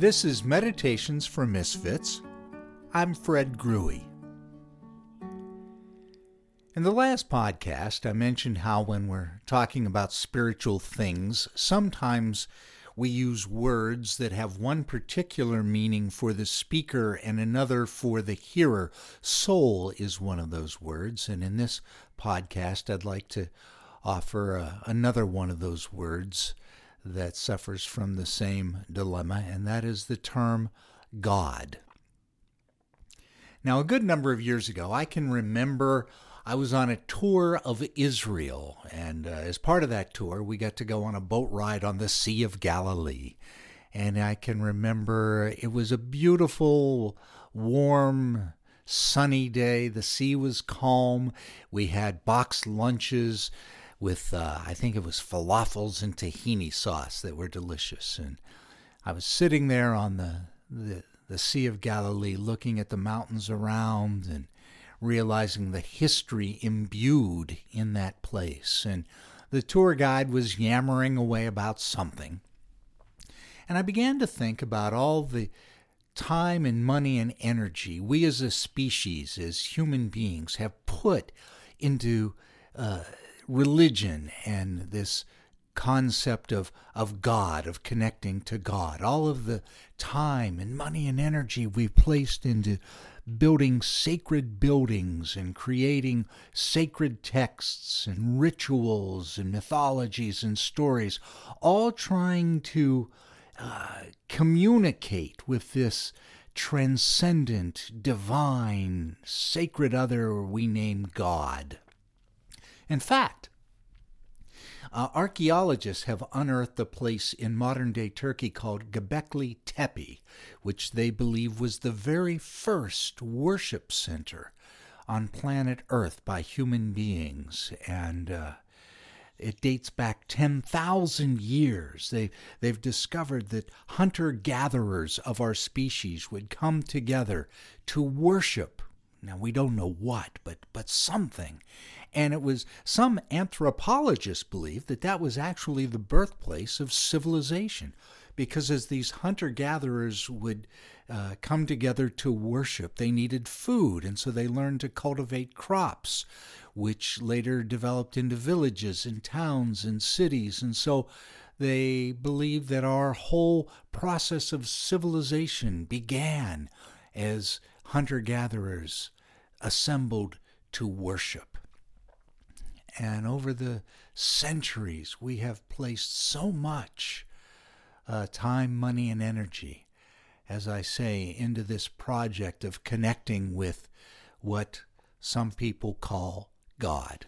This is Meditations for Misfits. I'm Fred Gruey. In the last podcast, I mentioned how when we're talking about spiritual things, sometimes we use words that have one particular meaning for the speaker and another for the hearer. Soul is one of those words, and in this podcast, I'd like to offer uh, another one of those words that suffers from the same dilemma, and that is the term God. Now, a good number of years ago, I can remember I was on a tour of Israel, and uh, as part of that tour, we got to go on a boat ride on the Sea of Galilee. And I can remember it was a beautiful, warm, sunny day. The sea was calm. We had boxed lunches with, uh, I think it was falafels and tahini sauce that were delicious. And I was sitting there on the, the, the Sea of Galilee looking at the mountains around and realizing the history imbued in that place. And the tour guide was yammering away about something. And I began to think about all the time and money and energy we as a species, as human beings, have put into uh, religion and this concept of, of God, of connecting to God, all of the time and money and energy we've placed into building sacred buildings and creating sacred texts and rituals and mythologies and stories, all trying to uh, communicate with this transcendent, divine, sacred other we name God. In fact, uh, archaeologists have unearthed a place in modern day Turkey called Göbekli Tepe, which they believe was the very first worship center on planet Earth by human beings. And uh, it dates back 10,000 years. They, they've discovered that hunter gatherers of our species would come together to worship. Now, we don't know what, but, but something. And it was some anthropologists believe that that was actually the birthplace of civilization. Because as these hunter gatherers would uh, come together to worship, they needed food, and so they learned to cultivate crops, which later developed into villages and towns and cities. And so they believe that our whole process of civilization began as hunter gatherers assembled to worship. And over the centuries, we have placed so much uh, time, money, and energy, as I say, into this project of connecting with what some people call God.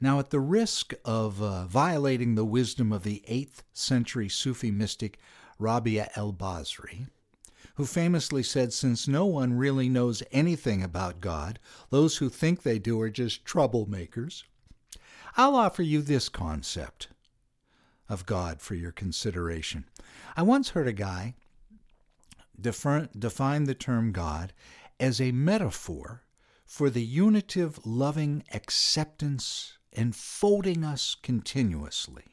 Now, at the risk of uh, violating the wisdom of the 8th century Sufi mystic Rabia el Basri, who famously said, Since no one really knows anything about God, those who think they do are just troublemakers. I'll offer you this concept of God for your consideration. I once heard a guy define the term God as a metaphor for the unitive, loving acceptance enfolding us continuously.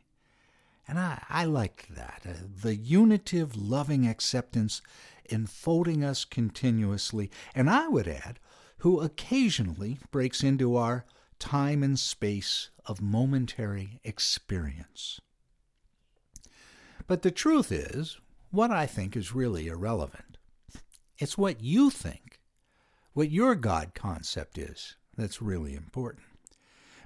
And I, I like that. Uh, the unitive, loving acceptance enfolding us continuously, and I would add, who occasionally breaks into our time and space of momentary experience. But the truth is, what I think is really irrelevant. It's what you think, what your God concept is, that's really important.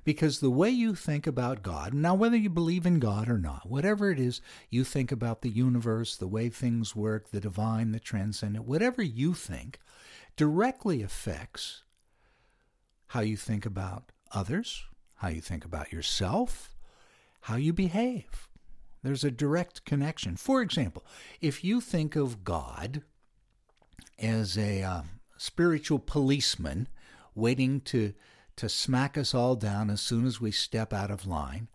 Because the way you think about God, now whether you believe in God or not, whatever it is you think about the universe, the way things work, the divine, the transcendent, whatever you think, directly affects how you think about others, how you think about yourself, how you behave. There's a direct connection. For example, if you think of God as a uh, spiritual policeman waiting to to smack us all down as soon as we step out of line,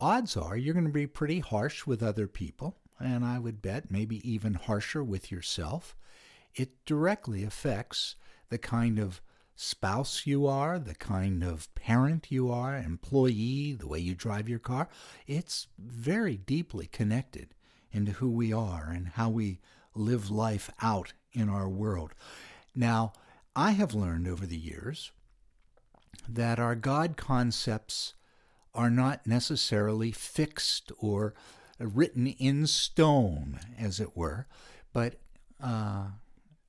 odds are you're going to be pretty harsh with other people, and I would bet maybe even harsher with yourself. It directly affects the kind of spouse you are, the kind of parent you are, employee, the way you drive your car. It's very deeply connected into who we are and how we live life out in our world. Now, I have learned over the years that our God concepts are not necessarily fixed or written in stone, as it were, but uh,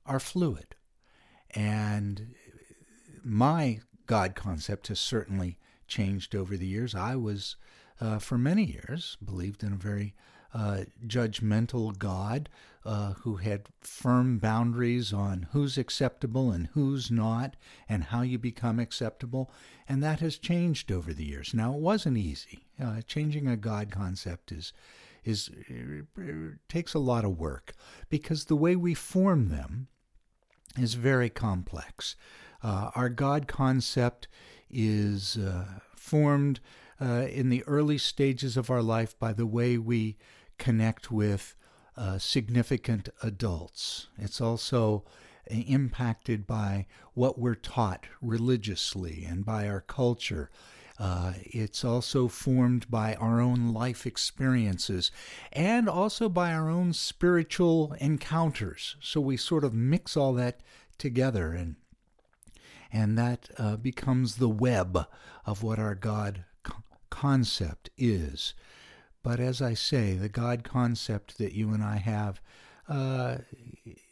are fluid. And my God concept has certainly changed over the years. I was, uh, for many years, believed in a very uh, judgmental God uh, who had firm boundaries on who's acceptable and who's not, and how you become acceptable. And that has changed over the years. Now, it wasn't easy. Uh, changing a God concept is is takes a lot of work because the way we form them is very complex. Uh, our God concept is uh, formed uh, in the early stages of our life by the way we connect with uh, significant adults. It's also impacted by what we're taught religiously and by our culture. Uh, it's also formed by our own life experiences and also by our own spiritual encounters. So we sort of mix all that together, and and that uh, becomes the web of what our God concept is. But as I say, the God concept that you and I have uh,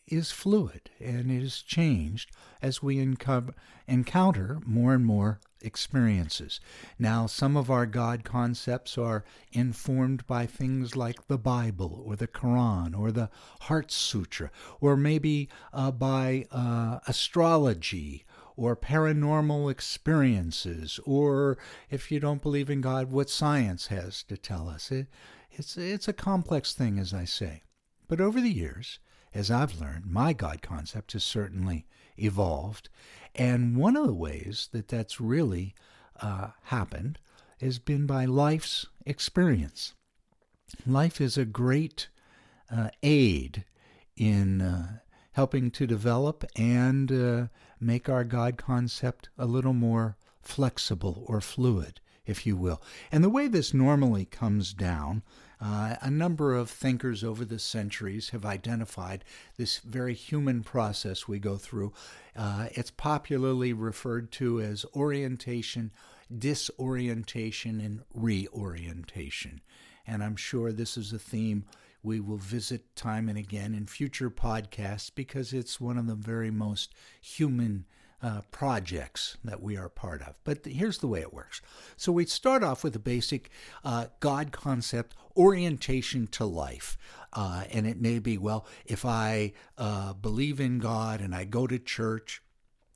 is fluid and it is changed as we enco- encounter more and more experiences. Now, some of our God concepts are informed by things like the Bible or the Quran or the Heart Sutra, or maybe uh, by uh, astrology or paranormal experiences, or if you don't believe in God, what science has to tell us. It, it's, it's a complex thing, as I say. But over the years, as I've learned, my God concept has certainly evolved. And one of the ways that that's really uh, happened has been by life's experience. Life is a great uh, aid in uh, helping to develop and uh, make our God concept a little more flexible or fluid, if you will. And the way this normally comes down, uh, a number of thinkers over the centuries have identified this very human process we go through. Uh, it's popularly referred to as orientation, disorientation, and reorientation. And I'm sure this is a theme we will visit time and again in future podcasts because it's one of the very most human uh, projects that we are part of. But here's the way it works. So we start off with a basic uh, God concept, orientation to life. Uh, and it may be, well, if I uh, believe in God and I go to church,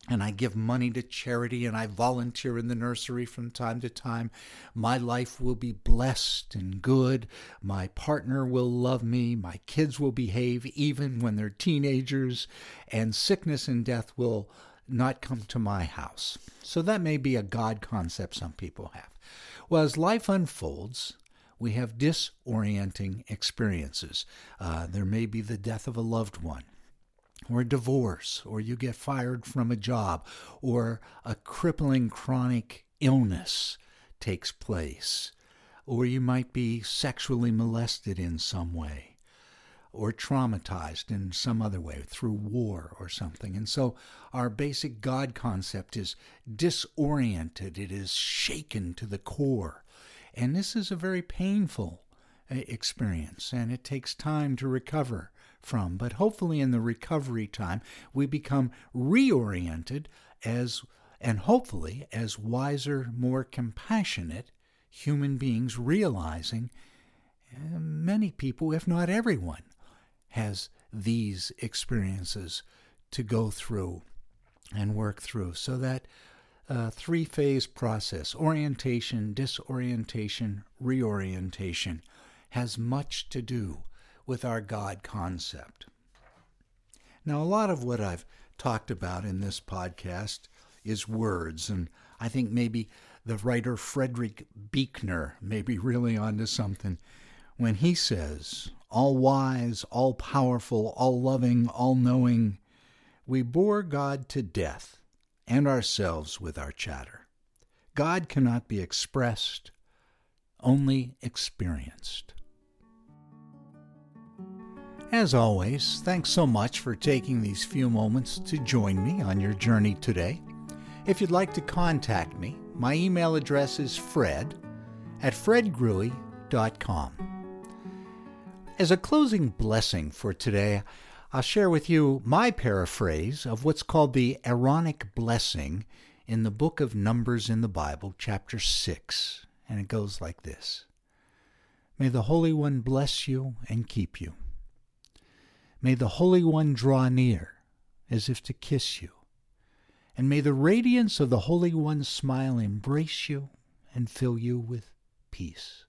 and I give money to charity and I volunteer in the nursery from time to time. My life will be blessed and good. My partner will love me. My kids will behave even when they're teenagers. And sickness and death will not come to my house. So that may be a God concept some people have. Well, as life unfolds, we have disorienting experiences. Uh, there may be the death of a loved one or divorce, or you get fired from a job, or a crippling chronic illness takes place, or you might be sexually molested in some way, or traumatized in some other way through war or something. And so our basic God concept is disoriented, it is shaken to the core. And this is a very painful uh, experience, and it takes time to recover from. But hopefully, in the recovery time, we become reoriented as, and hopefully, as wiser, more compassionate human beings, realizing uh, many people, if not everyone, has these experiences to go through and work through. So that uh, three phase process orientation, disorientation, reorientation has much to do with our God concept. Now, a lot of what I've talked about in this podcast is words, and I think maybe the writer Frederick Buechner may be really onto something when he says, All wise, all powerful, all loving, all knowing, we bore God to death and ourselves with our chatter. God cannot be expressed, only experienced. As always, thanks so much for taking these few moments to join me on your journey today. If you'd like to contact me, my email address is fred at fredgruey.com. As a closing blessing for today, I'll share with you my paraphrase of what's called the Aaronic blessing in the book of Numbers in the Bible, chapter 6. And it goes like this May the Holy One bless you and keep you. May the Holy One draw near as if to kiss you. And may the radiance of the Holy One's smile embrace you and fill you with peace.